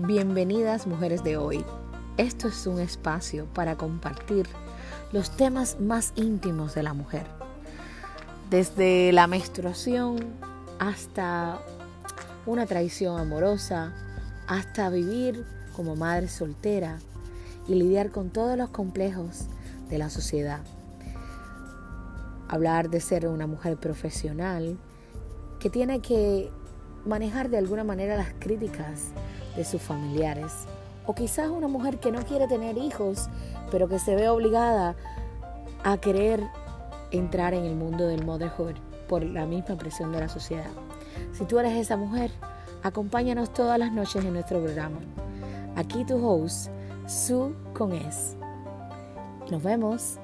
Bienvenidas mujeres de hoy. Esto es un espacio para compartir los temas más íntimos de la mujer. Desde la menstruación hasta una traición amorosa, hasta vivir como madre soltera y lidiar con todos los complejos de la sociedad. Hablar de ser una mujer profesional que tiene que manejar de alguna manera las críticas de sus familiares. O quizás una mujer que no quiere tener hijos, pero que se ve obligada a querer entrar en el mundo del motherhood por la misma presión de la sociedad. Si tú eres esa mujer, acompáñanos todas las noches en nuestro programa. Aquí tu host, Sue con S. Nos vemos.